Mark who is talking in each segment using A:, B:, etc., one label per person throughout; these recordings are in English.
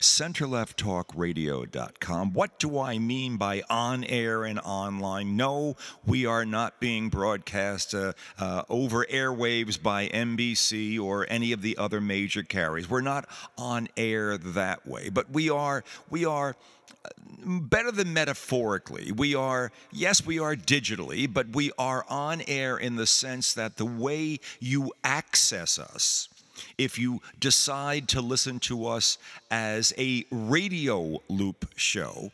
A: centerlefttalkradio.com. What do I mean by on air and online? No, we are not being broadcast uh, uh, over airwaves by NBC or any of the other major carriers. We're not on air that way, but we are we are uh, better than metaphorically. We are, yes, we are digitally, but we are on air in the sense that the way you access us if you decide to listen to us as a radio loop show,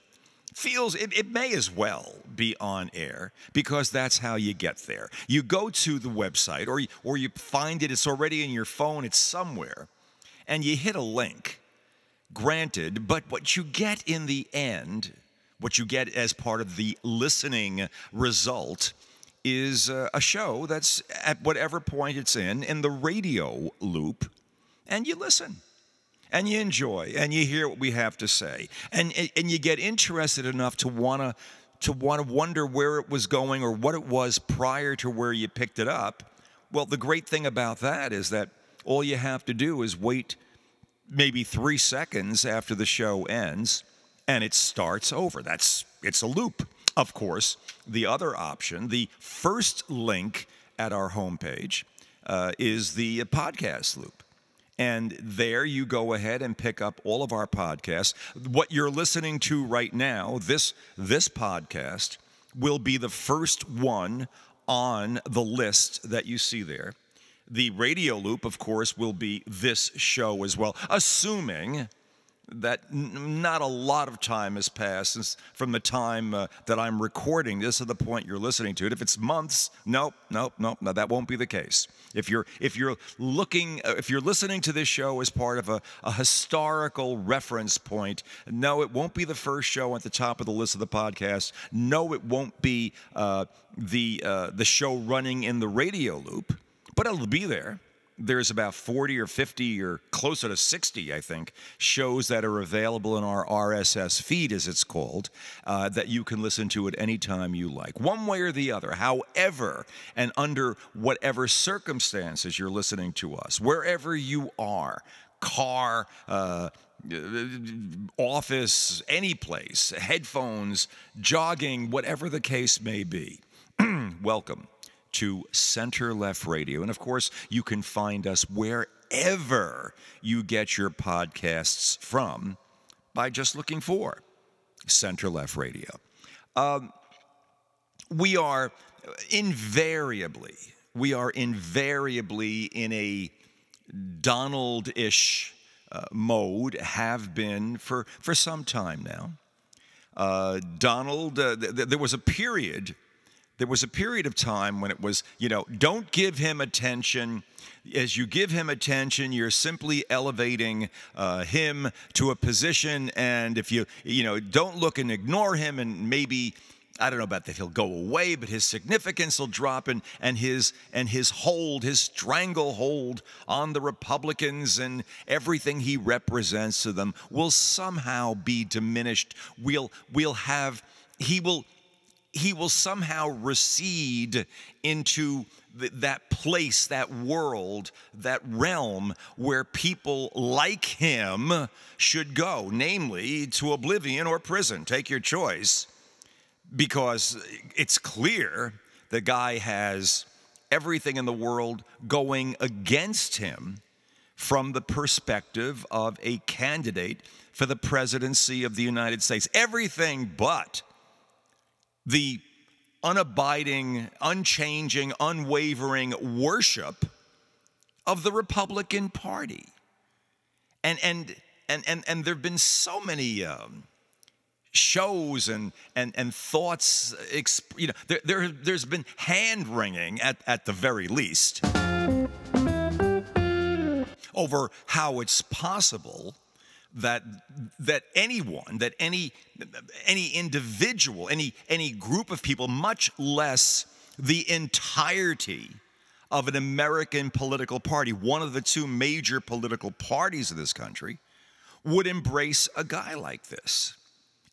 A: feels it, it, may as well be on air because that's how you get there. You go to the website or, or you find it, it's already in your phone, it's somewhere, and you hit a link. Granted, but what you get in the end, what you get as part of the listening result, is uh, a show that's at whatever point it's in in the radio loop, and you listen and you enjoy and you hear what we have to say and and you get interested enough to want to to want to wonder where it was going or what it was prior to where you picked it up. Well the great thing about that is that all you have to do is wait maybe 3 seconds after the show ends and it starts over. That's it's a loop of course, the other option, the first link at our homepage, uh, is the podcast loop. And there you go ahead and pick up all of our podcasts. What you're listening to right now, this, this podcast, will be the first one on the list that you see there. The radio loop, of course, will be this show as well, assuming that n- not a lot of time has passed since from the time uh, that I'm recording this to the point you're listening to it. If it's months, nope, nope, nope, no, that won't be the case. If you're if you're looking uh, if you're listening to this show as part of a, a historical reference point, no, it won't be the first show at the top of the list of the podcast. No, it won't be uh, the uh, the show running in the radio loop, but it'll be there there's about 40 or 50 or closer to 60, I think, shows that are available in our RSS feed, as it's called, uh, that you can listen to at any time you like, one way or the other, however, and under whatever circumstances you're listening to us, wherever you are, car, uh, office, any place, headphones, jogging, whatever the case may be. Welcome to Center Left Radio. And of course, you can find us wherever you get your podcasts from by just looking for Center Left Radio. Um, we are invariably, we are invariably in a Donald ish uh, mode, have been for, for some time now. Uh, Donald, uh, th- th- there was a period there was a period of time when it was, you know, don't give him attention. As you give him attention, you're simply elevating uh, him to a position. And if you, you know, don't look and ignore him, and maybe, I don't know about that he'll go away, but his significance will drop, and, and his and his hold, his stranglehold on the Republicans and everything he represents to them will somehow be diminished. We'll we'll have he will he will somehow recede into th- that place, that world, that realm where people like him should go, namely to oblivion or prison. Take your choice. Because it's clear the guy has everything in the world going against him from the perspective of a candidate for the presidency of the United States. Everything but the unabiding, unchanging, unwavering worship of the Republican Party. And, and, and, and, and there have been so many um, shows and, and, and thoughts, you know, there, there, there's been hand wringing at, at the very least over how it's possible that that anyone, that any any individual, any any group of people, much less the entirety of an American political party, one of the two major political parties of this country, would embrace a guy like this.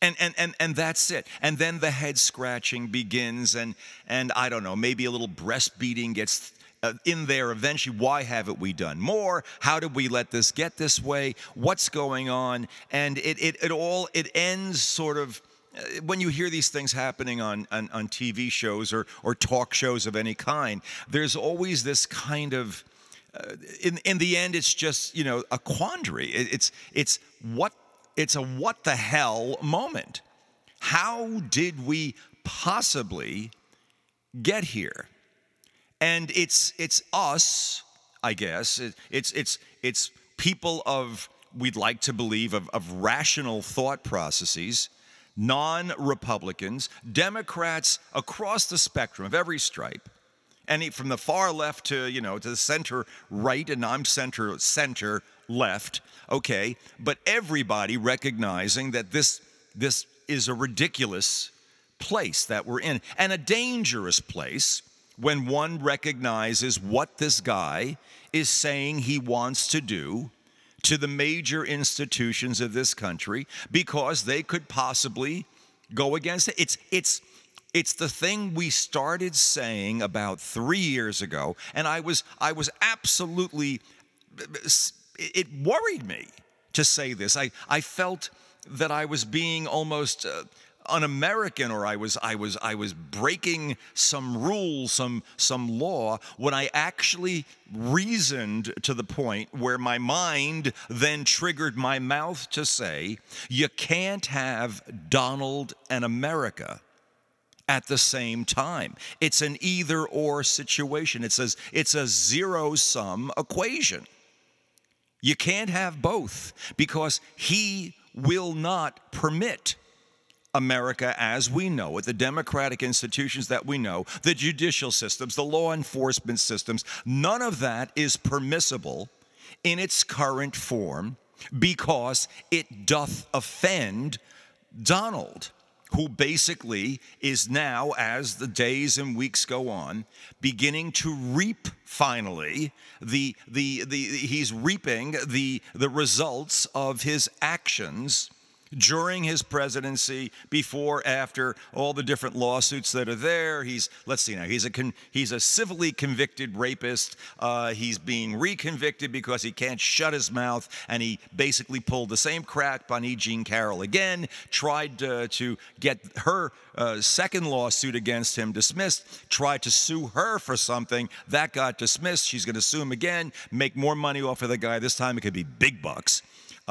A: And, and, and, and that's it. And then the head scratching begins, and, and I don't know, maybe a little breast beating gets in there eventually. Why haven't we done more? How did we let this get this way? What's going on? And it, it, it all, it ends sort of uh, when you hear these things happening on, on, on, TV shows or, or talk shows of any kind, there's always this kind of, uh, in, in the end, it's just, you know, a quandary. It, it's, it's, what, it's a what the hell moment. How did we possibly get here? And it's, it's us, I guess, it's, it's, it's people of, we'd like to believe, of, of rational thought processes non Republicans, Democrats across the spectrum of every stripe, and from the far left to, you know, to the center right, and I'm center, center left, okay, but everybody recognizing that this, this is a ridiculous place that we're in and a dangerous place when one recognizes what this guy is saying he wants to do to the major institutions of this country because they could possibly go against it. It's it's it's the thing we started saying about 3 years ago and I was I was absolutely it worried me to say this. I I felt that I was being almost uh, un-American or I was I was I was breaking some rule, some some law when I actually reasoned to the point where my mind then triggered my mouth to say, you can't have Donald and America at the same time. It's an either or situation. It says it's a zero sum equation. You can't have both because he will not permit America as we know it, the democratic institutions that we know, the judicial systems, the law enforcement systems, none of that is permissible in its current form because it doth offend Donald, who basically is now, as the days and weeks go on, beginning to reap finally the, the, the, he's reaping the, the results of his actions during his presidency, before, after, all the different lawsuits that are there. He's, let's see now, he's a, con, he's a civilly convicted rapist. Uh, he's being reconvicted because he can't shut his mouth, and he basically pulled the same crap on E. Jean Carroll again, tried uh, to get her uh, second lawsuit against him dismissed, tried to sue her for something. That got dismissed. She's going to sue him again, make more money off of the guy. This time it could be big bucks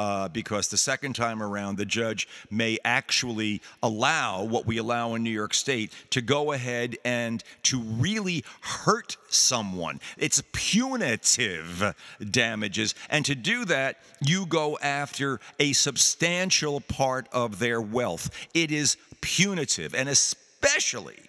A: uh, because the second time around, the judge may actually allow what we allow in New York State to go ahead and to really hurt someone. It's punitive damages. And to do that, you go after a substantial part of their wealth. It is punitive, and especially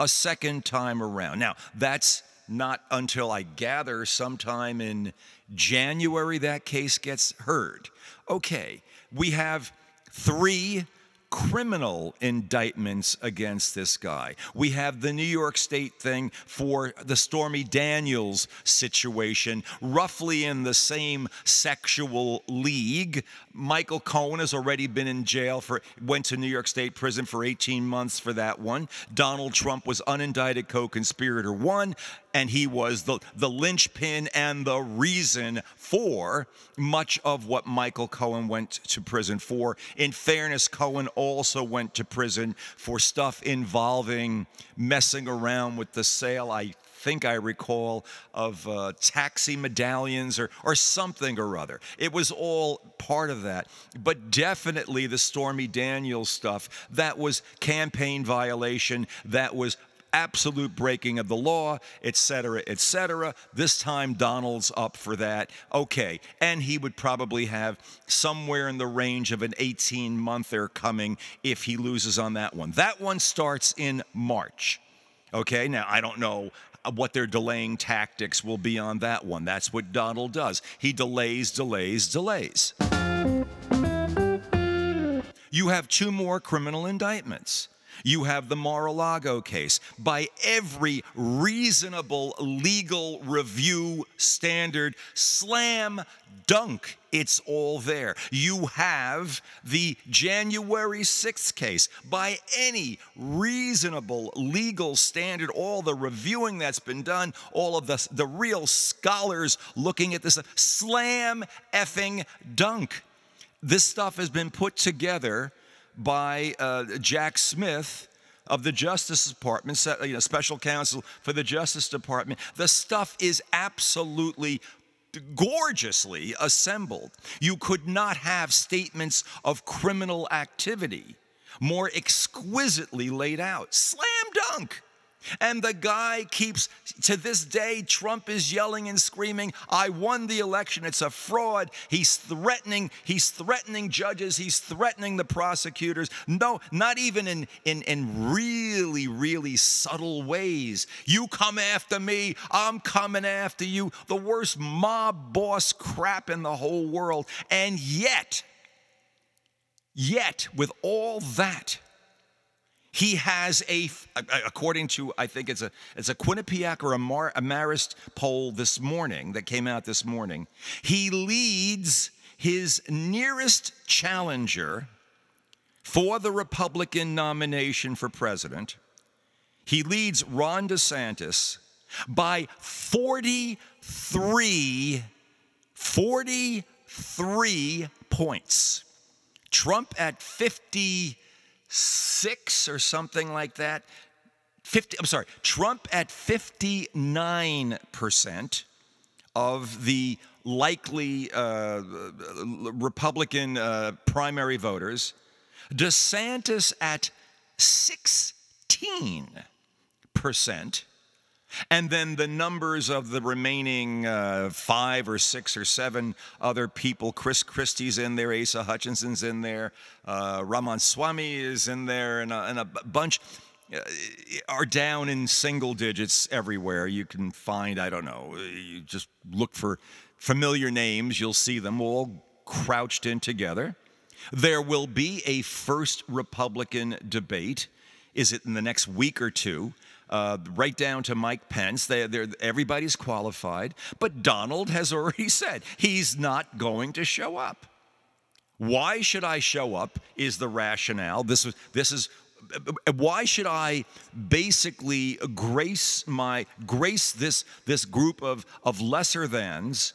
A: a second time around. Now, that's not until I gather sometime in January that case gets heard. Okay, we have three criminal indictments against this guy. We have the New York State thing for the Stormy Daniels situation, roughly in the same sexual league. Michael Cohen has already been in jail for went to New York State prison for 18 months for that one. Donald Trump was unindicted co-conspirator 1 and he was the, the linchpin and the reason for much of what Michael Cohen went to prison for. In fairness, Cohen also went to prison for stuff involving messing around with the sale, I think I recall, of uh, taxi medallions or, or something or other. It was all part of that. But definitely the Stormy Daniels stuff, that was campaign violation, that was absolute breaking of the law, etc., etc. This time Donald's up for that. Okay. And he would probably have somewhere in the range of an 18 monther coming if he loses on that one. That one starts in March. Okay. Now, I don't know what their delaying tactics will be on that one. That's what Donald does. He delays, delays, delays. You have two more criminal indictments. You have the Mar a Lago case. By every reasonable legal review standard, slam dunk, it's all there. You have the January 6th case. By any reasonable legal standard, all the reviewing that's been done, all of the, the real scholars looking at this, slam effing dunk. This stuff has been put together by uh, Jack Smith of the Justice Department, you know, special counsel for the Justice Department. The stuff is absolutely gorgeously assembled. You could not have statements of criminal activity more exquisitely laid out. Slam dunk. And the guy keeps, to this day, Trump is yelling and screaming, I won the election. It's a fraud. He's threatening, he's threatening judges, he's threatening the prosecutors. No, not even in, in, in really, really subtle ways. You come after me, I'm coming after you. The worst mob boss crap in the whole world. And yet, yet, with all that, he has a, according to, I think it's a, it's a Quinnipiac or a, Mar, a Marist poll this morning that came out this morning. He leads his nearest challenger for the Republican nomination for president. He leads Ron DeSantis by 43, 43 points. Trump at 50 six or something like that. 50, I'm sorry, Trump at 59% of the likely uh, Republican uh, primary voters, DeSantis at 16%. And then the numbers of the remaining uh, five or six or seven other people Chris Christie's in there, Asa Hutchinson's in there, uh, Ramaswamy is in there, and a, and a bunch uh, are down in single digits everywhere. You can find, I don't know, you just look for familiar names, you'll see them all crouched in together. There will be a first Republican debate. Is it in the next week or two? Uh, right down to Mike Pence. They, everybody's qualified. But Donald has already said he's not going to show up. Why should I show up? Is the rationale. This, was, this is why should I basically grace my grace this this group of of lesser thans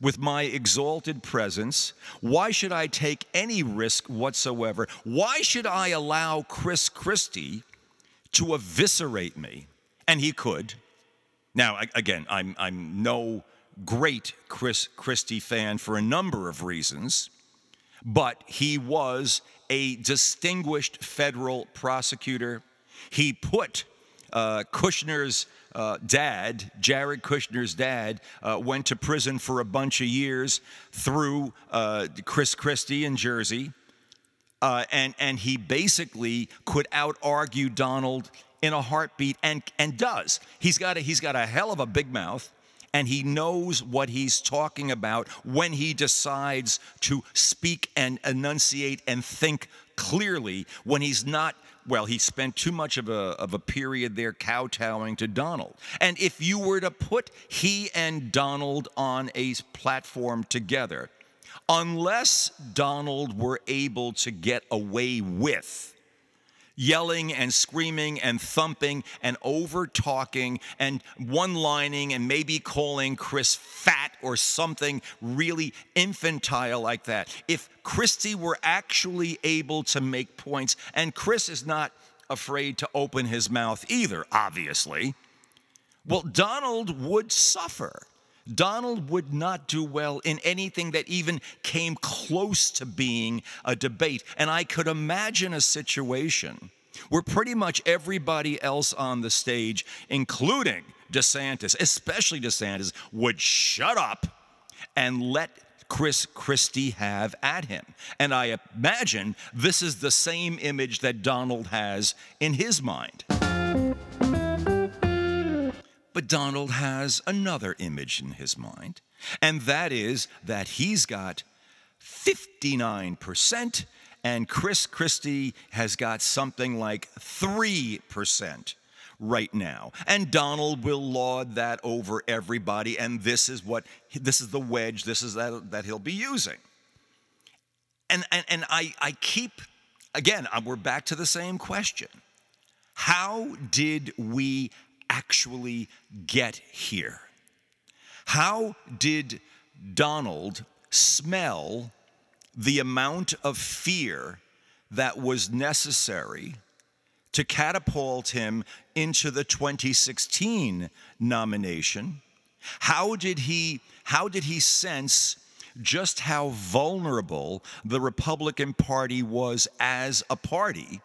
A: with my exalted presence? Why should I take any risk whatsoever? Why should I allow Chris Christie to eviscerate me, and he could. Now, again, I'm, I'm no great Chris Christie fan for a number of reasons, but he was a distinguished federal prosecutor. He put uh, Kushner's uh, dad, Jared Kushner's dad, uh, went to prison for a bunch of years through uh, Chris Christie in Jersey. Uh, and, and he basically could out argue Donald in a heartbeat and, and does. He's got, a, he's got a hell of a big mouth and he knows what he's talking about when he decides to speak and enunciate and think clearly when he's not well he spent too much of a, of a period there kowtowing to donald and if you were to put he and donald on a platform together unless Donald were able to get away with yelling and screaming and thumping and over talking and one lining and maybe calling Chris fat or something really infantile like that. If Christie were actually able to make points, and Chris is not afraid to open his mouth either, obviously, well, Donald would suffer. Donald would not do well in anything that even came close to being a debate. And I could imagine a situation where pretty much everybody else on the stage, including DeSantis, especially DeSantis, would shut up and let Chris Christie have at him. And I imagine this is the same image that Donald has in his mind. But Donald has another image in his mind, and that is that he's got 59% and Chris Christie has got something like 3% right now. And Donald will laud that over everybody and this is what this is the wedge this is that that he'll be using. And and, and I I keep again we're back to the same question. How did we actually get here? How did Donald smell the amount of fear that was necessary to catapult him into the 2016 nomination? How did he how did he sense just how vulnerable the Republican Party was as a party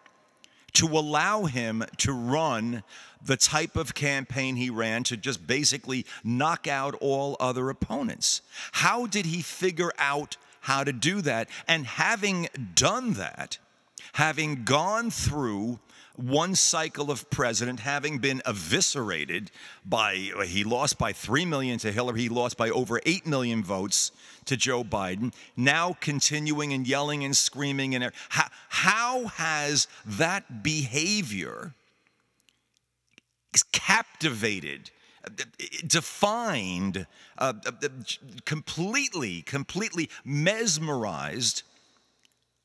A: to allow him to run the type of campaign he ran to just basically knock out all other opponents. How did he figure out how to do that? And having done that, having gone through one cycle of president having been eviscerated by he lost by 3 million to Hillary he lost by over 8 million votes to Joe Biden now continuing and yelling and screaming and how, how has that behavior captivated defined uh, completely completely mesmerized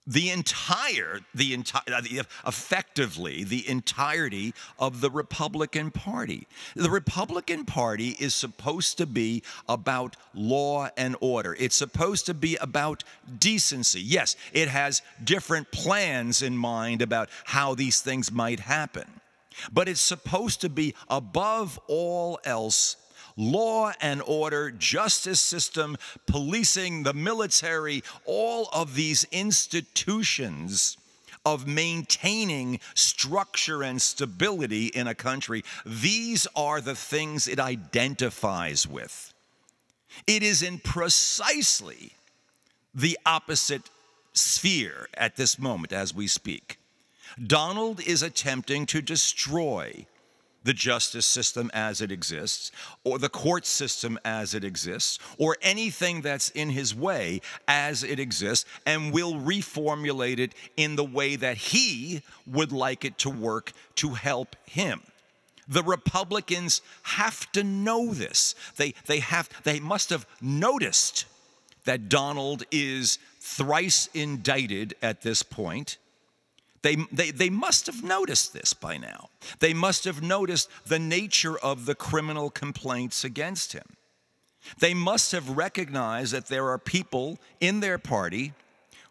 A: the entire the entire uh, effectively the entirety of the Republican Party. The Republican Party is supposed to be about law and order. It's supposed to be about decency. Yes, it has different plans in mind about how these things might happen. But it's supposed to be above all else law and order, justice system, policing, the military, all of these institutions of maintaining structure and stability in a country, these are the things it identifies with. It is in precisely the opposite sphere at this moment as we speak. Donald is attempting to destroy the justice system as it exists, or the court system as it exists, or anything that's in his way as it exists, and will reformulate it in the way that he would like it to work to help him. The Republicans have to know this. They, they, have, they must have noticed that Donald is thrice indicted at this point they, they, they must have noticed this by now. They must have noticed the nature of the criminal complaints against him. They must have recognized that there are people in their party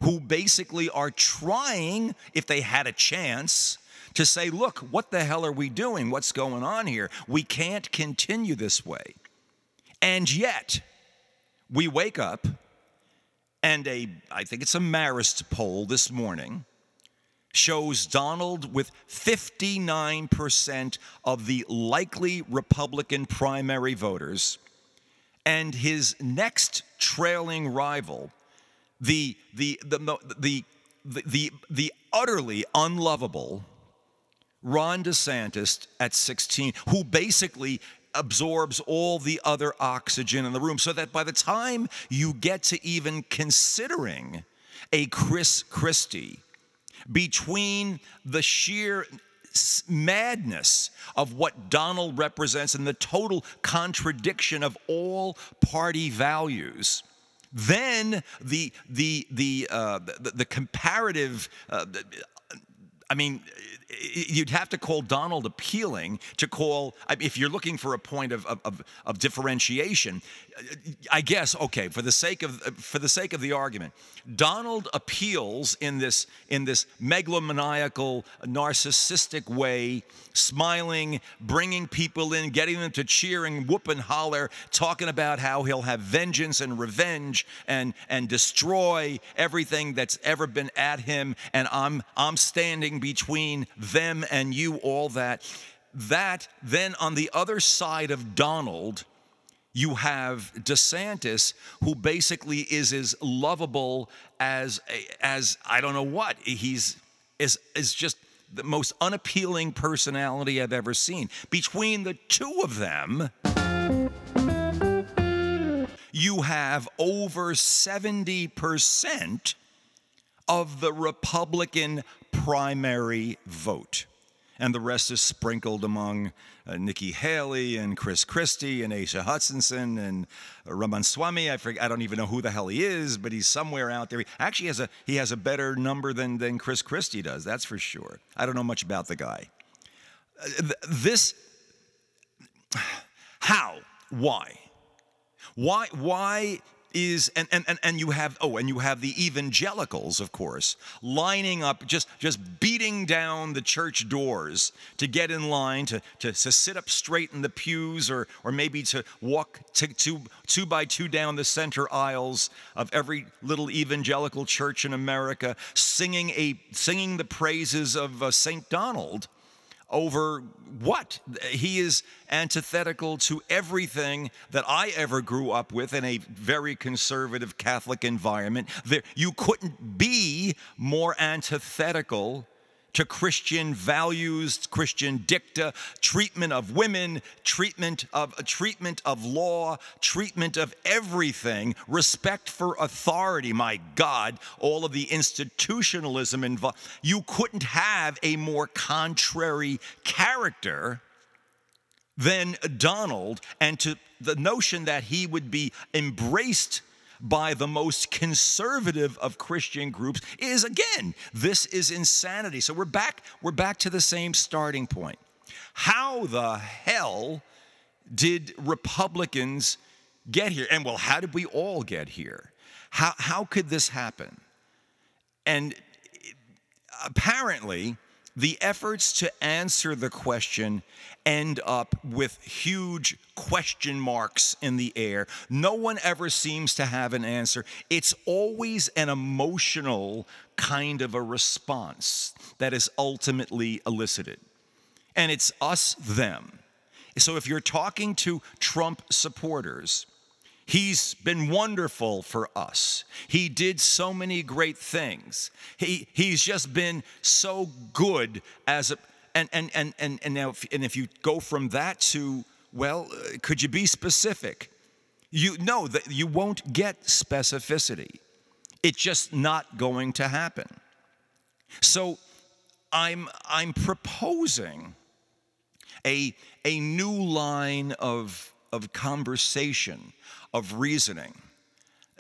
A: who basically are trying, if they had a chance, to say, look, what the hell are we doing? What's going on here? We can't continue this way. And yet, we wake up and a, I think it's a Marist poll this morning shows Donald with 59% of the likely Republican primary voters, and his next trailing rival, the, the, the, the, the, the, the utterly unlovable Ron DeSantis at 16, who basically absorbs all the other oxygen in the room, so that by the time you get to even considering a Chris Christie, between the sheer madness of what Donald represents and the total contradiction of all party values. Then the the the uh, the, the, comparative. Uh, I mean, you'd have to call Donald appealing to call, if you're looking for a point of, of, of, differentiation, I guess, okay, for the sake of, for the sake of the argument, Donald appeals in this, in this megalomaniacal, narcissistic way, smiling, bringing people in, getting them to cheer and whoop and holler, talking about how he'll have vengeance and revenge and, and destroy everything that's ever been at him, and I'm, I'm standing between them and you, all that. That then on the other side of Donald, you have DeSantis, who basically is as lovable as as I don't know what he's is is just the most unappealing personality I've ever seen. Between the two of them, you have over seventy percent of the Republican primary vote. And the rest is sprinkled among uh, Nikki Haley and Chris Christie and Asa Hutchinson and uh, Ramaswamy. I forget, I don't even know who the hell he is, but he's somewhere out there. He actually has a he has a better number than than Chris Christie does. That's for sure. I don't know much about the guy. Uh, th- this how why why why is and, and and and you have oh and you have the evangelicals of course lining up just just beating down the church doors to get in line to to, to sit up straight in the pews or or maybe to walk to, two two by two down the center aisles of every little evangelical church in America singing a singing the praises of uh, St. Donald over what? He is antithetical to everything that I ever grew up with in a very conservative Catholic environment. There, you couldn't be more antithetical to Christian values, Christian dicta, treatment of women, treatment of treatment of law, treatment of everything, respect for authority. My God, all of the institutionalism involved. You couldn't have a more contrary character than Donald, and to the notion that he would be embraced by the most conservative of Christian groups is again, this is insanity. So we're back, we're back to the same starting point. How the hell did Republicans get here? And well, how did we all get here? How, how could this happen? And uh, apparently, the efforts to answer the question end up with huge question marks in the air. No one ever seems to have an answer. It's always an emotional kind of a response that is ultimately elicited. And it's us, them. So if you're talking to Trump supporters, He's been wonderful for us. He did so many great things. He, he's just been so good as a, and, and, and, and, and now, if, and if you go from that to, well, could you be specific? You know that you won't get specificity. It's just not going to happen. So I'm, I'm proposing a, a new line of, of conversation of reasoning.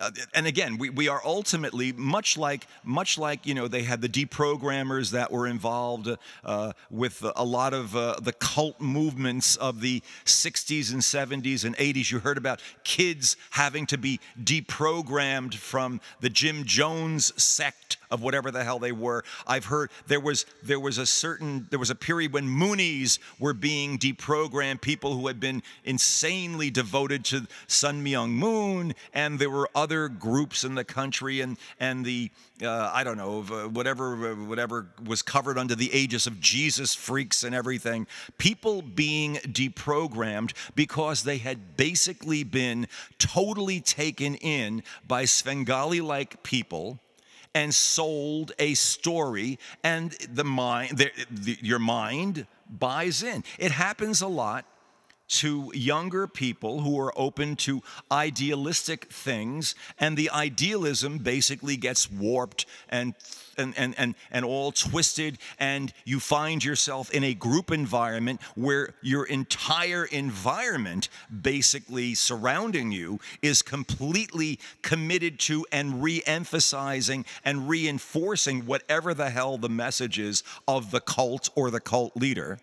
A: Uh, and again, we, we are ultimately much like much like you know they had the deprogrammers that were involved uh, with a lot of uh, the cult movements of the 60s and 70s and 80s. You heard about kids having to be deprogrammed from the Jim Jones sect of whatever the hell they were. I've heard there was there was a certain there was a period when Moonies were being deprogrammed, people who had been insanely devoted to Sun Myung Moon, and there were other groups in the country and and the uh, I don't know uh, whatever uh, whatever was covered under the aegis of Jesus freaks and everything. People being deprogrammed because they had basically been totally taken in by Svengali like people and sold a story, and the mind, the, the, your mind buys in. It happens a lot to younger people who are open to idealistic things, and the idealism basically gets warped and and, and, and, and all twisted, and you find yourself in a group environment where your entire environment, basically surrounding you, is completely committed to and re emphasizing and reinforcing whatever the hell the message is of the cult or the cult leader.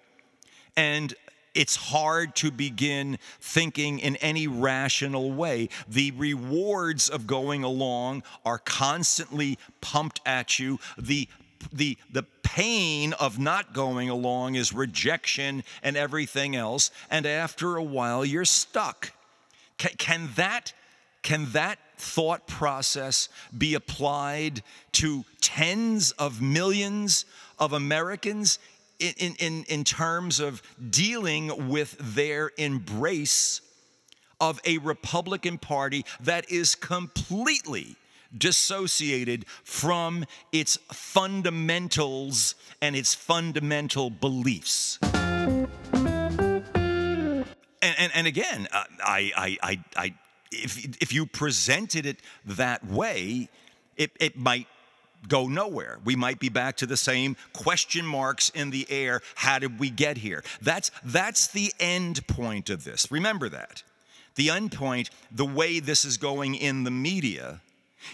A: And it's hard to begin thinking in any rational way. The rewards of going along are constantly pumped at you. The the the pain of not going along is rejection and everything else and after a while you're stuck can, can that can that thought process be applied to tens of millions of Americans in, in, in terms of dealing with their embrace of a Republican Party that is completely dissociated from its fundamentals and its fundamental beliefs. And, and, and again, uh, I, I, I, I, if, if you presented it that way, it, it might go nowhere. We might be back to the same question marks in the air. How did we get here? That's, that's the end point of this. Remember that. The end point, the way this is going in the media,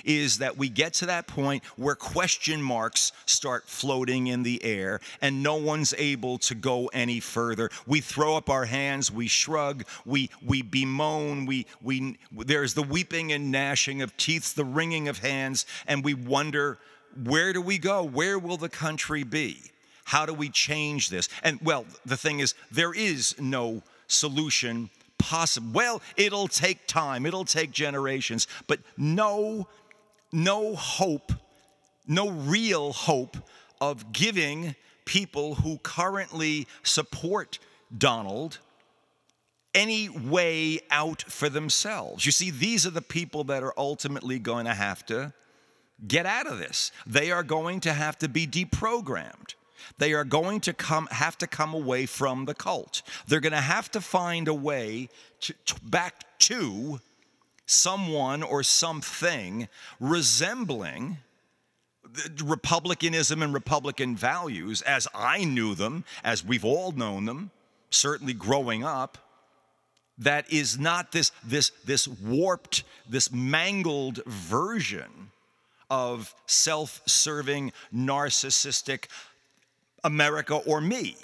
A: is that we get to that point where question marks start floating in the air and no one's able to go any further. We throw up our hands, we shrug, we we bemoan, we we there's the weeping and gnashing of teeth, the wringing of hands, and we wonder where do we go? Where will the country be? How do we change this? And well, the thing is, there is no solution possible. Well, it'll take time, it'll take generations, but no, no hope, no real hope of giving people who currently support Donald any way out for themselves. You see, these are the people that are ultimately going to have to get out of this. They are going to have to be deprogrammed. They are going to come have to come away from the cult. They're going to have to find a way to, to back to someone or something resembling republicanism and republican values as I knew them, as we've all known them, certainly growing up that is not this this this warped this mangled version of self serving, narcissistic America or me.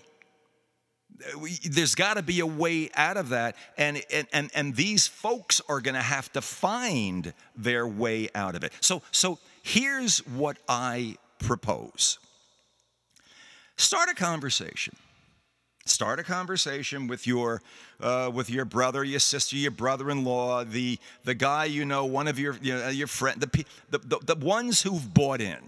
A: There's got to be a way out of that. And, and, and, and these folks are going to have to find their way out of it. So, so here's what I propose start a conversation start a conversation with your uh, with your brother, your sister, your brother-in-law, the the guy you know, one of your you know, your friend, the, the the the ones who've bought in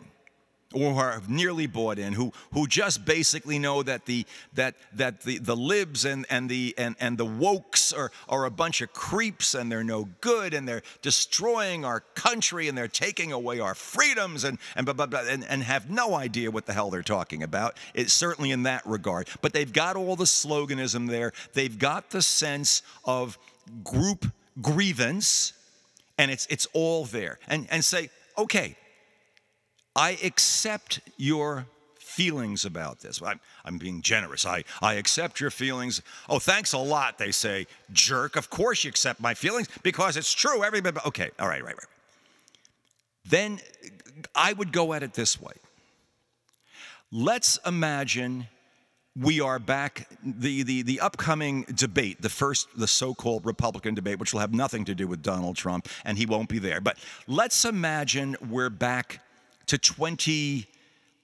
A: or have nearly bought in, who who just basically know that the that that the, the libs and, and the and, and the wokes are, are a bunch of creeps and they're no good and they're destroying our country and they're taking away our freedoms and and, blah, blah, blah, and, and have no idea what the hell they're talking about. It's certainly in that regard. But they've got all the sloganism there. They've got the sense of group grievance, and it's it's all there. And and say, okay, I accept your feelings about this. I'm, I'm being generous. I, I accept your feelings. Oh, thanks a lot, they say. Jerk. Of course you accept my feelings because it's true. Everybody, okay, all right, right, right. Then I would go at it this way. Let's imagine we are back the, the, the upcoming debate the first the so-called republican debate which will have nothing to do with donald trump and he won't be there but let's imagine we're back to 20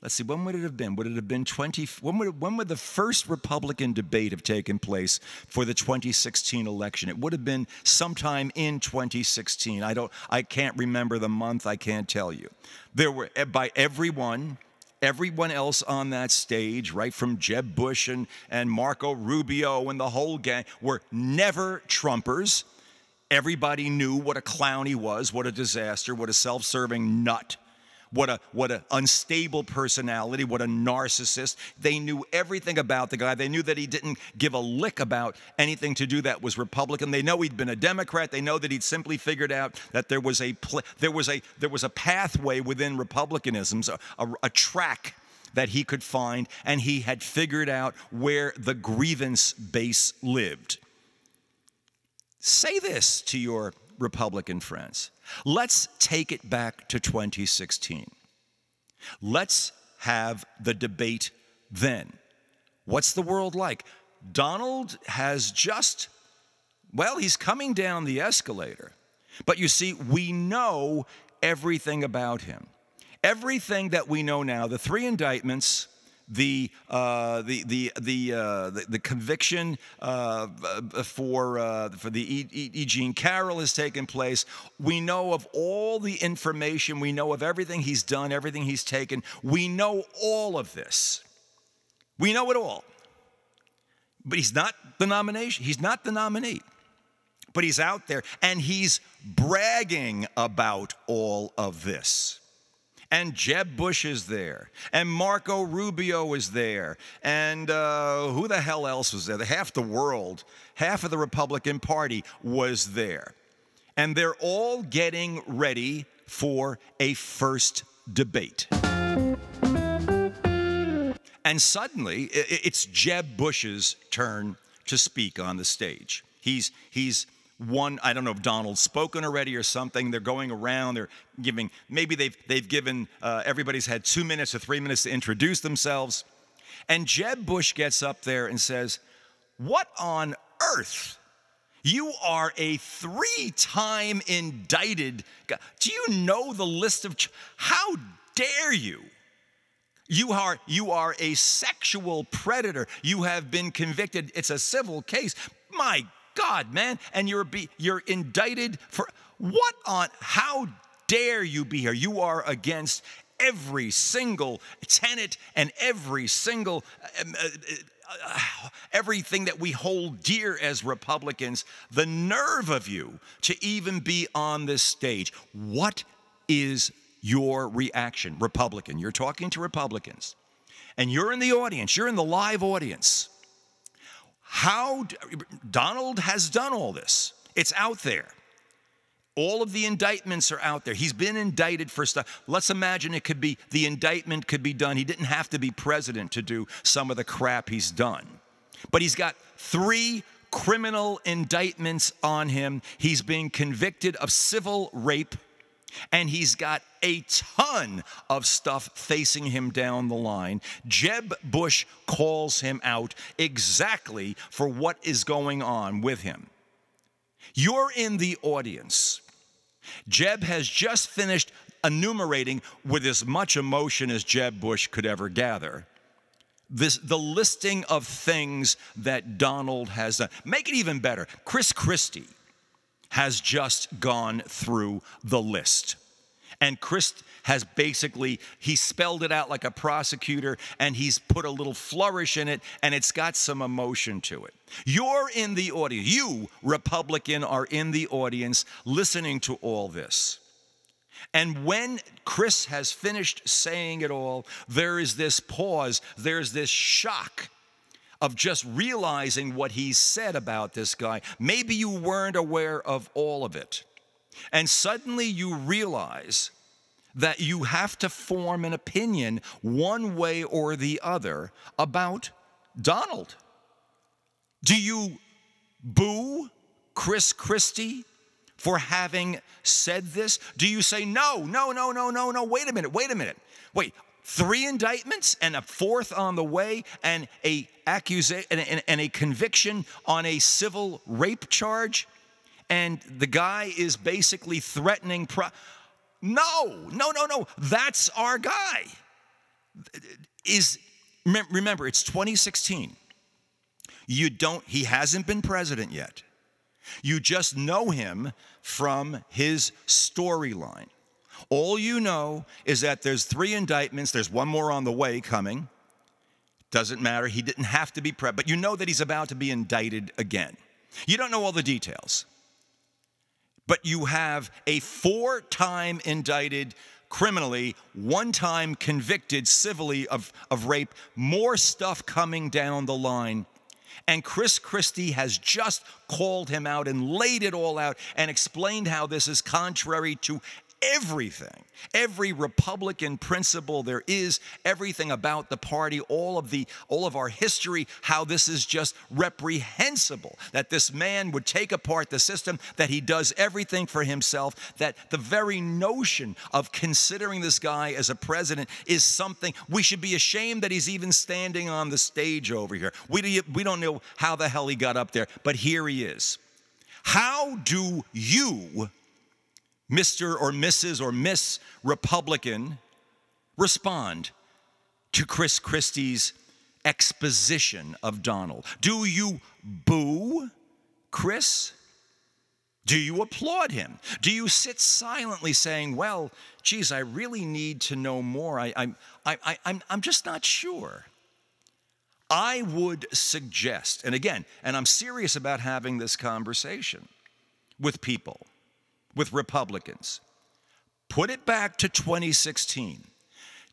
A: let's see when would it have been? Would it have been 20 when would, when would the first republican debate have taken place for the 2016 election? It would have been sometime in 2016 i don't i can't remember the month i can't tell you. There were eh, by everyone everyone else on that stage right from jeb bush and, and marco rubio and the whole gang were never trumpers. Everybody knew what a clown he was what a disaster what a self-serving nut what a what an unstable personality, what a narcissist. They knew everything about the guy. They knew that he didn't give a lick about anything to do that was Republican. They know he'd been a Democrat. They know that he'd simply figured out that there was a there was a there was a pathway within republicanism, a, a, a track that he could find, and he had figured out where the grievance base lived. Say this to your Republican friends. Let's take it back to 2016. Let's have the debate then. What's the world like? Donald has just, well, he's coming down the escalator. But you see, we know everything about him. Everything that we know now, the three indictments, the uh, the the the, uh, the, the conviction uh, for uh, for the e. e. Carroll has taken place. We know of all the information. We know of everything he's done, everything he's taken. We know all of this. We know it all. But he's not the nomination. He's not the nominee. But he's out there and he's bragging about all of this and Jeb Bush is there, and Marco Rubio is there, and uh, who the hell else was there? Half the world, half of the Republican Party was there. And they're all getting ready for a first debate. And suddenly, it's Jeb Bush's turn to speak on the stage. He's, he's one, I don't know if Donald's spoken already or something. They're going around, they're giving, maybe they've, they've given, uh, everybody's had two minutes or three minutes to introduce themselves. And Jeb Bush gets up there and says, What on earth? You are a three time indicted. Do you know the list of. Ch- How dare you? You are, you are a sexual predator. You have been convicted. It's a civil case. My God, man. And you're, be, you're indicted for what on, how dare you be here? You are against every single tenet and every single. Uh, uh, uh, everything that we hold dear as Republicans, the nerve of you to even be on this stage. What is your reaction? Republican, you're talking to Republicans, and you're in the audience, you're in the live audience. How Donald has done all this, it's out there. All of the indictments are out there. He's been indicted for stuff. Let's imagine it could be the indictment could be done. He didn't have to be president to do some of the crap he's done. But he's got three criminal indictments on him. He's being convicted of civil rape, and he's got a ton of stuff facing him down the line. Jeb Bush calls him out exactly for what is going on with him. You're in the audience. Jeb has just finished enumerating with as much emotion as Jeb Bush could ever gather. This, the listing of things that Donald has done. Make it even better. Chris Christie has just gone through the list. And Chris has basically, he spelled it out like a prosecutor and he's put a little flourish in it and it's got some emotion to it. You're in the audience, you, Republican, are in the audience listening to all this. And when Chris has finished saying it all, there is this pause, there's this shock of just realizing what he said about this guy. Maybe you weren't aware of all of it. And suddenly you realize that you have to form an opinion one way or the other about Donald. Do you boo Chris Christie for having said this? Do you say, no, no, no, no, no, no, wait a minute, wait a minute. Wait, three indictments and a fourth on the way and a accusation and, and, a conviction on a civil rape charge? And the guy is basically threatening. Pro- no, no, no, no. That's our guy. Is remember, it's 2016. You don't, he hasn't been president yet. You just know him from his storyline. All you know is that there's three indictments, there's one more on the way coming. Doesn't matter, he didn't have to be prepped, but you know that he's about to be indicted again. You don't know all the details but you have a four time indicted criminally, one time convicted civilly of, of rape, more stuff coming down the line. And Chris Christie has just called him out and laid it all out and explained how this is contrary to everything, every Republican principle there is, everything about the party, all of the all of our history, how this is just reprehensible that this man would take apart the system, that he does everything for himself, that the very notion of considering this guy as a president is something we should be ashamed that he's even standing on the stage over here. We, we don't know how the hell he got up there, but here he is. How do you Mr. or Mrs. or Miss Republican respond to Chris Christie's exposition of Donald? Do you boo Chris? Do you applaud him? Do you sit silently saying, well, geez, I really need to know more? I, I, I, I'm, I'm just not sure. I would suggest, and again, and I'm serious about having this conversation with people with Republicans. Put it back to 2016.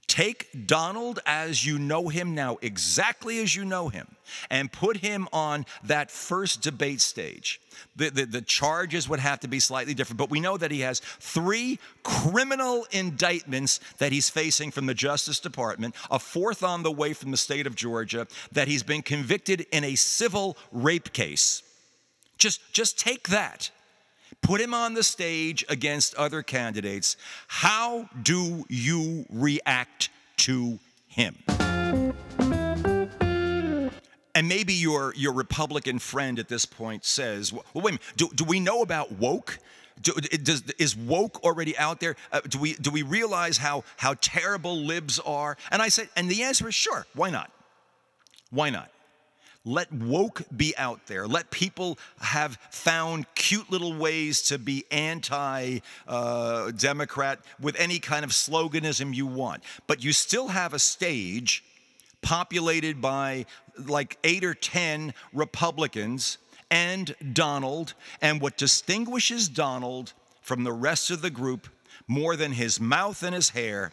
A: Take Donald as you know him now, exactly as you know him, and put him on that first debate stage. The, the, the, charges would have to be slightly different, but we know that he has three criminal indictments that he's facing from the Justice Department, a fourth on the way from the state of Georgia, that he's been convicted in a civil rape case. Just, just take that put him on the stage against other candidates. How do you react to him? And maybe your, your Republican friend at this point says, well, wait a minute, do, do we know about woke? Do, does, is woke already out there? Uh, do, we, do we realize how, how terrible libs are? And I said, and the answer is sure, why not? Why not? Let woke be out there. Let people have found cute little ways to be anti uh, Democrat with any kind of sloganism you want. But you still have a stage populated by like eight or 10 Republicans and Donald. And what distinguishes Donald from the rest of the group more than his mouth and his hair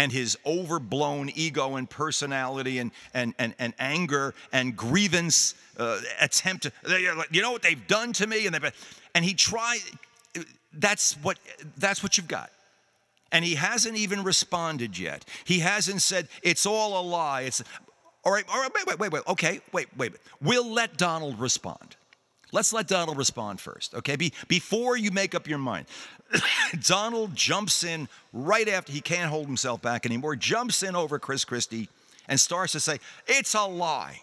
A: and his overblown ego and personality and, and, and, and anger and grievance uh, attempt to, you know what they've done to me? And, they and he tried, that's what, that's what you've got. And he hasn't even responded yet. He hasn't said, it's all a lie. It's, all right, all right, wait, wait, wait, wait. Okay, wait, wait. We'll let Donald respond. Let's let Donald respond first, okay? Be, before you make up your mind. Donald jumps in right after he can't hold himself back anymore, jumps in over Chris Christie and starts to say, It's a lie.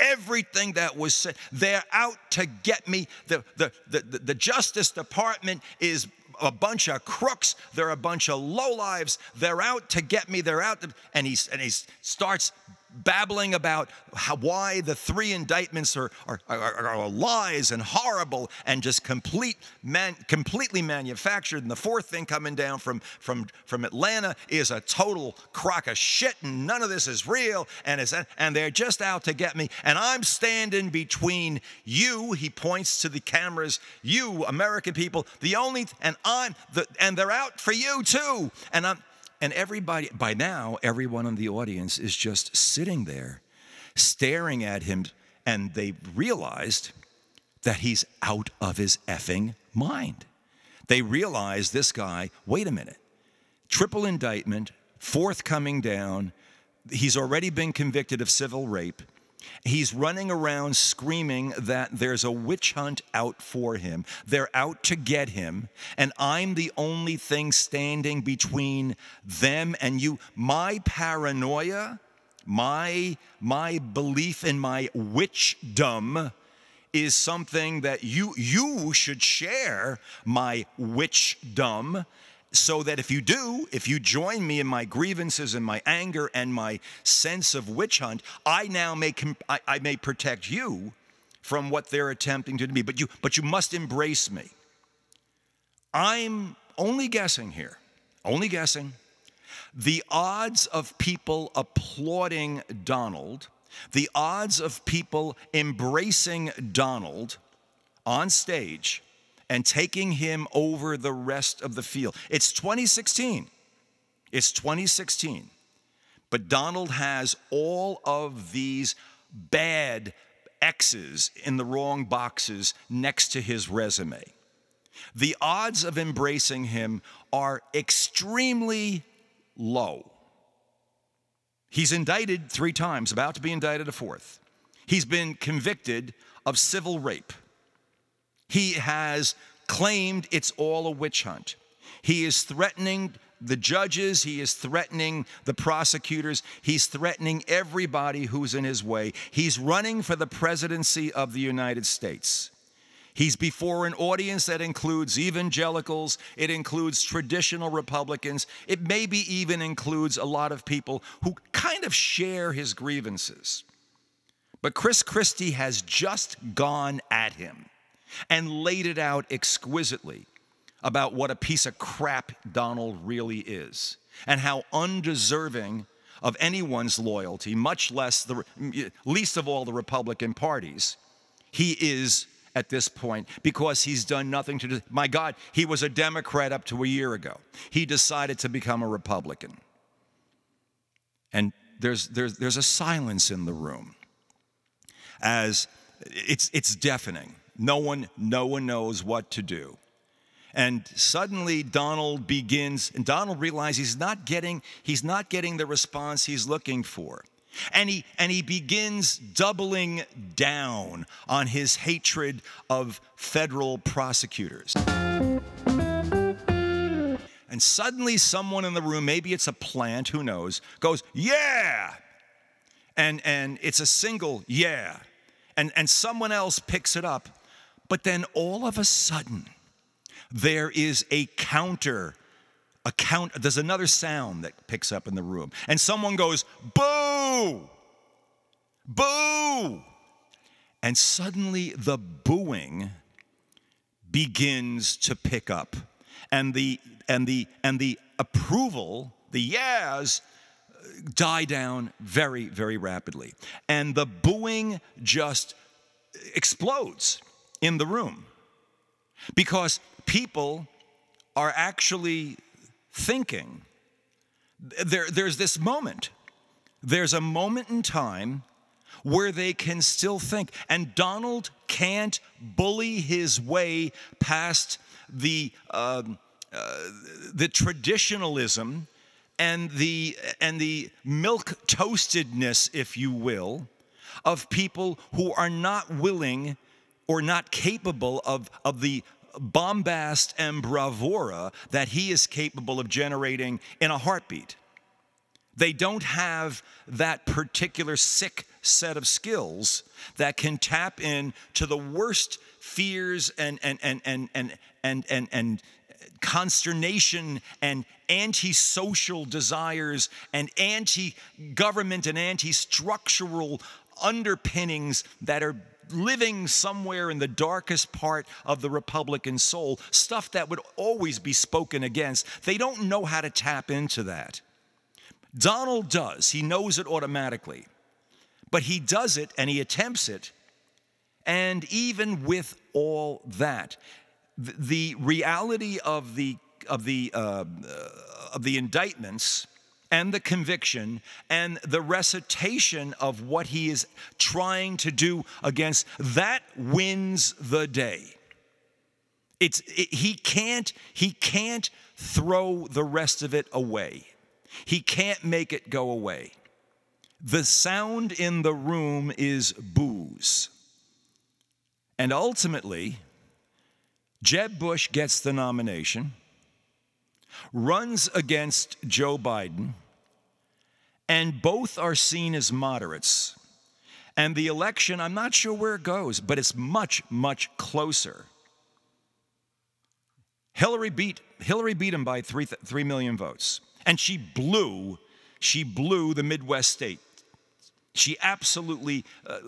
A: Everything that was said, they're out to get me. The, the, the, the Justice Department is a bunch of crooks. They're a bunch of lowlives. They're out to get me. They're out to, and he and he starts babbling about how, why the three indictments are, are, are, are, lies and horrible and just complete man, completely manufactured. And the fourth thing coming down from, from, from Atlanta is a total crock of shit and none of this is real. And, it's, and they're just out to get me. And I'm standing between you, he points to the cameras, you, American people, the only, and I'm, the, and they're out for you too. And I'm, and everybody, by now, everyone in the audience is just sitting there staring at him, and they realized that he's out of his effing mind. They realize this guy, wait a minute, triple indictment, fourth coming down, he's already been convicted of civil rape. He's running around screaming that there's a witch hunt out for him. They're out to get him, and I'm the only thing standing between them and you. My paranoia, my my belief in my witchdom is something that you you should share my witchdom so that if you do, if you join me in my grievances and my anger and my sense of witch hunt, I now may I, I may protect you from what they're attempting to do me. But you but you must embrace me. I'm only guessing here, only guessing. The odds of people applauding Donald, the odds of people embracing Donald on stage and taking him over the rest of the field. It's 2016. It's 2016. But Donald has all of these bad X's in the wrong boxes next to his resume. The odds of embracing him are extremely low. He's indicted three times, about to be indicted a fourth. He's been convicted of civil rape. He has claimed it's all a witch hunt. He is threatening the judges, he is threatening the prosecutors, he's threatening everybody who's in his way. He's running for the presidency of the United States. He's before an audience that includes evangelicals, it includes traditional Republicans, it maybe even includes a lot of people who kind of share his grievances. But Chris Christie has just gone at him and laid it out exquisitely about what a piece of crap Donald really is and how undeserving of anyone's loyalty, much less the least of all the Republican parties, he is at this point because he's done nothing to do. My God, he was a Democrat up to a year ago. He decided to become a Republican. And there's, there's, there's a silence in the room as it's, it's deafening. No one, no one knows what to do. And suddenly Donald begins, and Donald realizes he's not getting, he's not getting the response he's looking for. And he, and he begins doubling down on his hatred of federal prosecutors. And suddenly, someone in the room, maybe it's a plant, who knows, goes, Yeah! And, and it's a single yeah. And, and someone else picks it up. But then all of a sudden, there is a counter a count there's another sound that picks up in the room. And someone goes boo! Boo! And suddenly the booing begins to pick up. And the and the and the approval the yes die down very very rapidly. And the booing just explodes in the room because people are actually thinking. There, there's this moment. There's a moment in time where they can still think. And Donald can't bully his way past the, uh, uh, the traditionalism and the, and the milk toastedness, if you will, of people who are not willing or not capable of, of the bombast and bravura that he is capable of generating in a heartbeat. They don't have that particular sick set of skills that can tap in to the worst fears and and and and and and and, and consternation and anti-social desires and anti-government and anti-structural underpinnings that are living somewhere in the darkest part of the Republican soul, stuff that would always be spoken against. They don't know how to tap into that. Donald does, he knows it automatically, but he does it and he attempts it. And even with all that, the reality of the of the uh, of the indictments and the conviction and the recitation of what he is trying to do against that wins the day. It's it, he can't he can't throw the rest of it away. He can't make it go away. The sound in the room is boos and ultimately jeb bush gets the nomination runs against joe biden and both are seen as moderates. And the election, I'm not sure where it goes, but it's much, much closer. Hillary beat Hillary beat him by three, three million votes, and she blew she blew the Midwest state. She absolutely uh,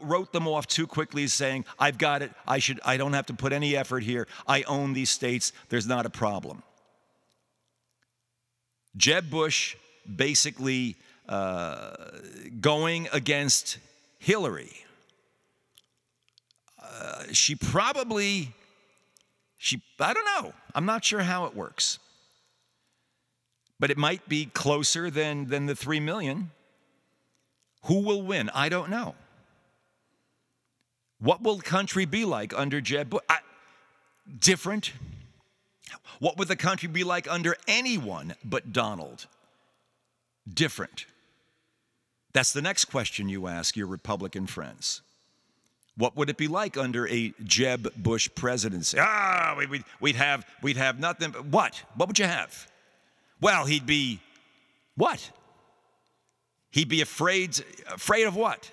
A: wrote them off too quickly, saying, "I've got it. I should. I don't have to put any effort here. I own these states. There's not a problem." Jeb Bush basically uh, going against Hillary. Uh, she probably, she, I don't know. I'm not sure how it works. But it might be closer than, than the 3 million. Who will win? I don't know. What will the country be like under Jeb Bush? I, different. What would the country be like under anyone but Donald? Different? That's the next question you ask your Republican friends. What would it be like under a Jeb Bush presidency? Ah, we'd, we'd, have, we'd have nothing. What? What would you have? Well, he'd be what? He'd be afraid, afraid of what?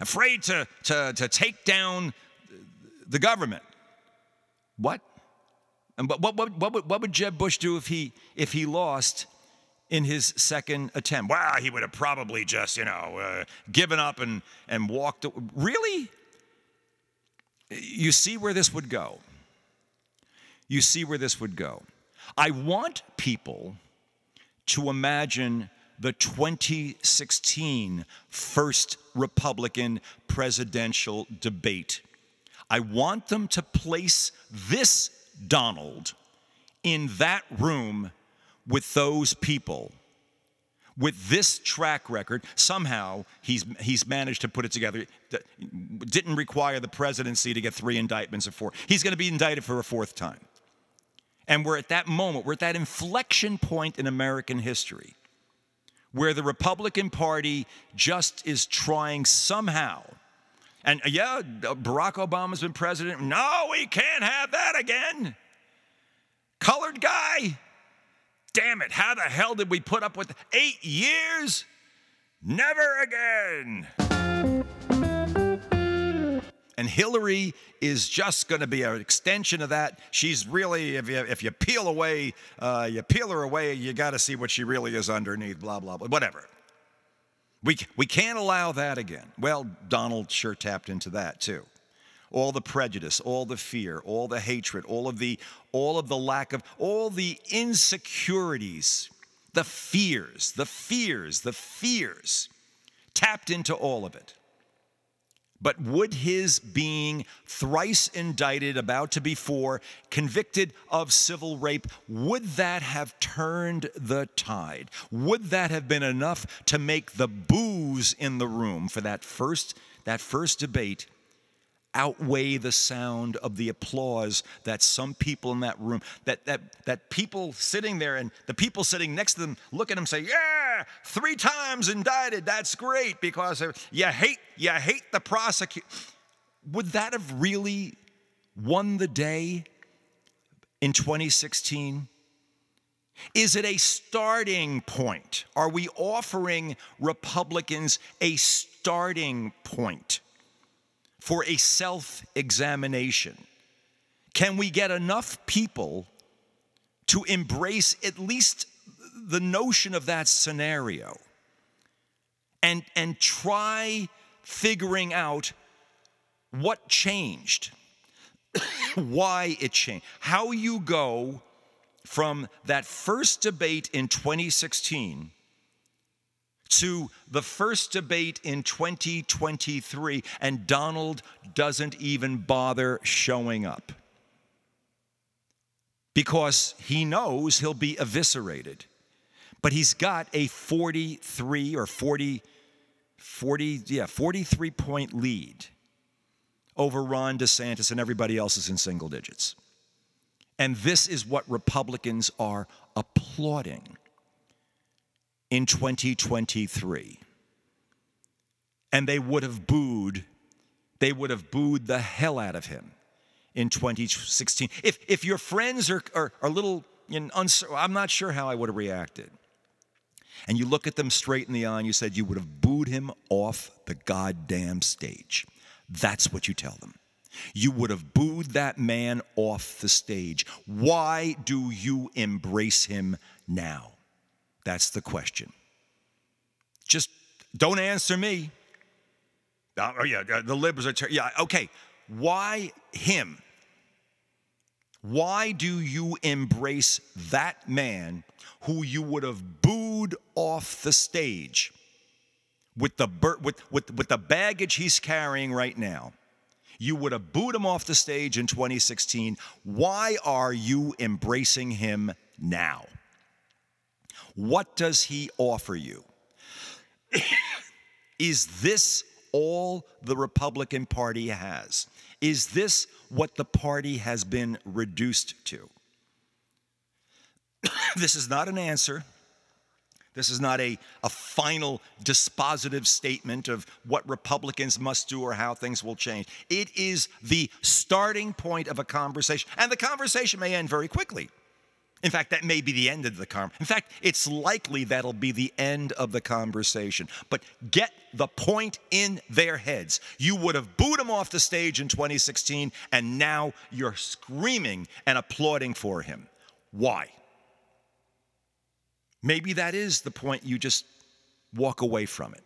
A: Afraid to, to, to take down the government. What? And what, what, what, what, would, what would Jeb Bush do if he, if he lost in his second attempt. Wow, he would have probably just, you know, uh, given up and, and walked. Really? You see where this would go. You see where this would go. I want people to imagine the 2016 first Republican presidential debate. I want them to place this Donald in that room with those people, with this track record, somehow he's, he's managed to put it together. Didn't require the presidency to get three indictments or four. He's going to be indicted for a fourth time. And we're at that moment, we're at that inflection point in American history where the Republican Party just is trying somehow. And uh, yeah, Barack Obama's been president. No, we can't have that again. Colored guy, damn it, how the hell did we put up with eight years? Never again. And Hillary is just going to be an extension of that. She's really, if you, if you peel away, uh, you peel her away, you got to see what she really is underneath, blah, blah, blah, whatever. We, we can't allow that again. Well, Donald sure tapped into that too all the prejudice, all the fear, all the hatred, all of the all of the lack of all the insecurities, the fears, the fears, the fears tapped into all of it. But would his being thrice indicted, about to be four, convicted of civil rape, would that have turned the tide? Would that have been enough to make the boos in the room for that first, that first debate outweigh the sound of the applause that some people in that room, that, that, that people sitting there and the people sitting next to them look at them say, Yeah, three times indicted. That's great because you hate, you hate the prosecutor. Would that have really won the day in 2016? Is it a starting point? Are we offering Republicans a starting point? For a self examination? Can we get enough people to embrace at least the notion of that scenario and, and try figuring out what changed, why it changed, how you go from that first debate in 2016 to the first debate in 2023, and Donald doesn't even bother showing up because he knows he'll be eviscerated. But he's got a 43 or 40, 40, yeah, 43 point lead over Ron DeSantis, and everybody else is in single digits. And this is what Republicans are applauding in 2023. And they would have booed, they would have booed the hell out of him in 2016. If, if your friends are, are, are a little, you know, uncertain, I'm not sure how I would have reacted. And you look at them straight in the eye and you said you would have booed him off the goddamn stage. That's what you tell them. You would have booed that man off the stage. Why do you embrace him now? That's the question. Just don't answer me. Uh, oh, yeah, uh, the liberals are, ter- yeah, okay. Why him? Why do you embrace that man who you would have booed off the stage with the, with, with, with the baggage he's carrying right now? You would have booed him off the stage in 2016. Why are you embracing him now? What does he offer you? Is this all the Republican Party has? Is this what the party has been reduced to? this is not an answer. This is not a, a final dispositive statement of what Republicans must do or how things will change. It is the starting point of a conversation. And the conversation may end very quickly. In fact, that may be the end of the conversation. In fact, it's likely that'll be the end of the conversation. But get the point in their heads. You would have booed him off the stage in 2016, and now you're screaming and applauding for him. Why? Maybe that is the point you just walk away from it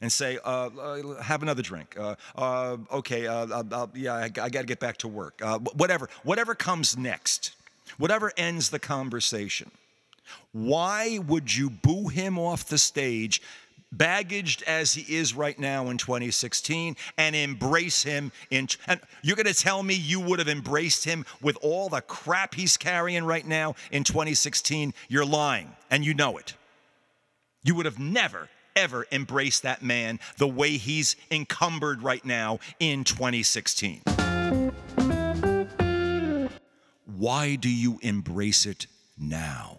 A: and say, uh, uh, have another drink. Uh, uh okay, uh, yeah, I, I got to get back to work. Uh, whatever, whatever comes next whatever ends the conversation. Why would you boo him off the stage, baggaged as he is right now in 2016, and embrace him in? And you're going to tell me you would have embraced him with all the crap he's carrying right now in 2016? You're lying, and you know it. You would have never, ever embraced that man the way he's encumbered right now in 2016. Why do you embrace it now?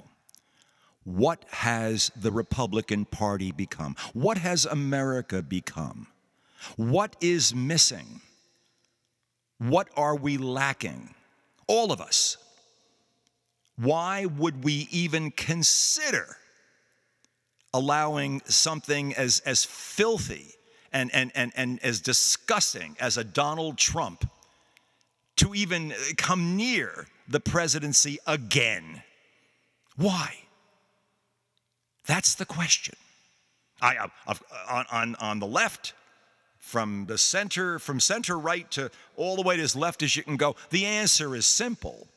A: What has the Republican Party become? What has America become? What is missing? What are we lacking? All of us. Why would we even consider allowing something as, as filthy and, and, and, and as disgusting as a Donald Trump to even come near the presidency again? Why? That's the question. I, uh, I, uh, on, on, on the left, from the center, from center right to all the way to as left as you can go, the answer is simple.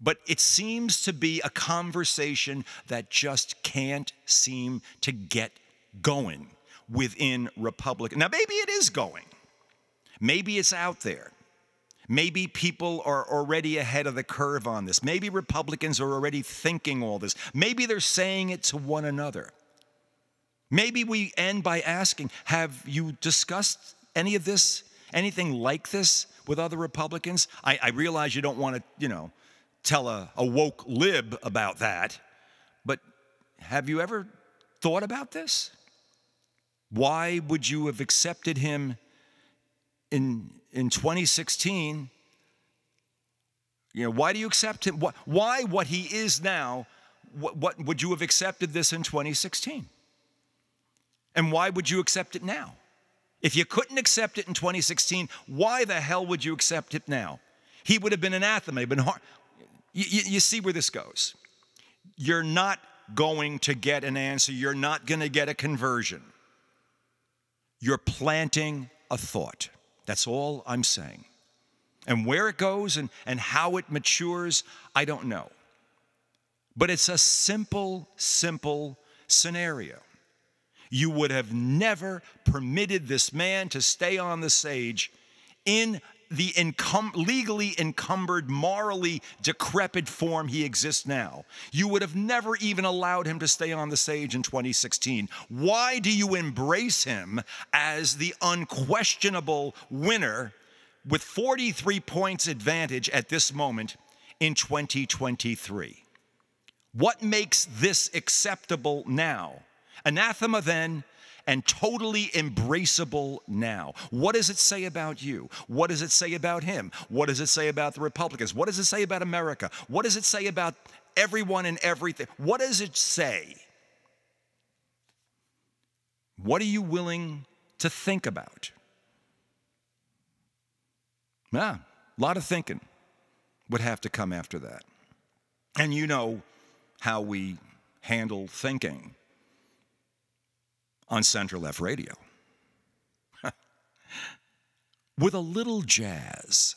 A: But it seems to be a conversation that just can't seem to get going within Republican. Now, maybe it is going. Maybe it's out there. Maybe people are already ahead of the curve on this. Maybe Republicans are already thinking all this. Maybe they're saying it to one another. Maybe we end by asking Have you discussed any of this, anything like this with other Republicans? I, I realize you don't want to, you know, tell a, a woke lib about that, but have you ever thought about this? Why would you have accepted him in, in 2016? You know, why do you accept him? Why what he is now? What, what would you have accepted this in 2016? And why would you accept it now? If you couldn't accept it in 2016, why the hell would you accept it now? He would have been anathema. Been. You, you, you see where this goes. You're not going to get an answer. You're not going to get a conversion. You're planting a thought. That's all I'm saying. And where it goes and, and how it matures, I don't know. But it's a simple, simple scenario. You would have never permitted this man to stay on the stage in the encum- legally encumbered, morally decrepit form he exists now. You would have never even allowed him to stay on the stage in 2016. Why do you embrace him as the unquestionable winner with 43 points advantage at this moment in 2023? What makes this acceptable now? Anathema then, and totally embraceable now. What does it say about you? What does it say about him? What does it say about the Republicans? What does it say about America? What does it say about everyone and everything? What does it say? What are you willing to think about? Yeah, a lot of thinking would have to come after that. And you know how we handle thinking on Center Left Radio. With a little jazz.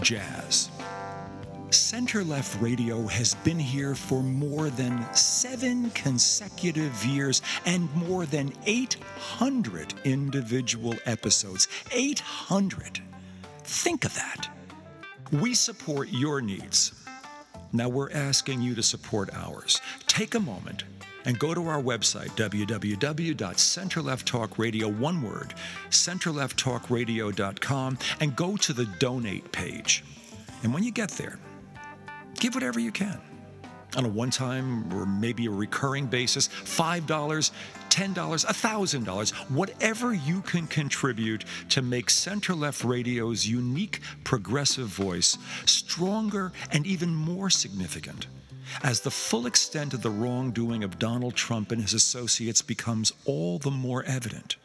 B: jazz. Center Left Radio has been here for more than seven consecutive years and more than 800 individual episodes. 800! Think of that. We support your needs. Now we're asking you to support ours. Take a moment and go to our website, www.centerlefttalkradio, one word, centerlefttalkradio.com, and go to the donate page. And when you get there, give whatever you can on a one time or maybe a recurring basis $5, $10, $1,000, whatever you can contribute to make Center Left Radio's unique progressive voice stronger and even more significant as the full extent of the wrongdoing of Donald Trump and his associates becomes all the more evident.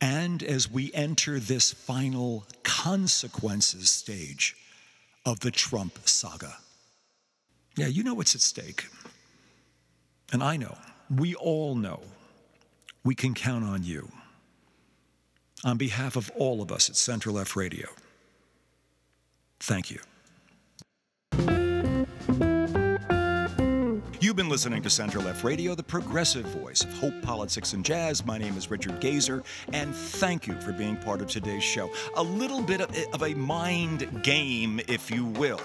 B: And as we enter this final consequences stage of the Trump saga. Yeah, you know what's at stake. And I know, we all know, we can count on you. On behalf of all of us at Center Left Radio, thank you. You've been listening to Center Left Radio, the progressive voice of hope, politics, and jazz. My name is Richard Gazer, and thank you for being part of today's show. A little bit of, of a mind game, if you will.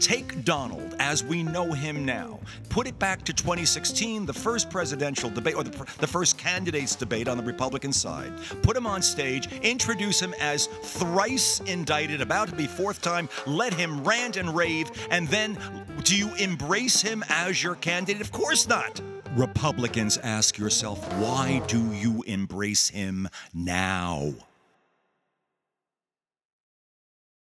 B: Take Donald as we know him now, put it back to 2016, the first presidential debate, or the, the first candidates debate on the Republican side. Put him on stage, introduce him as thrice indicted, about to be fourth time, let him rant and rave, and then do you embrace him as your candidate? Of course not. Republicans, ask yourself, why do you embrace him now?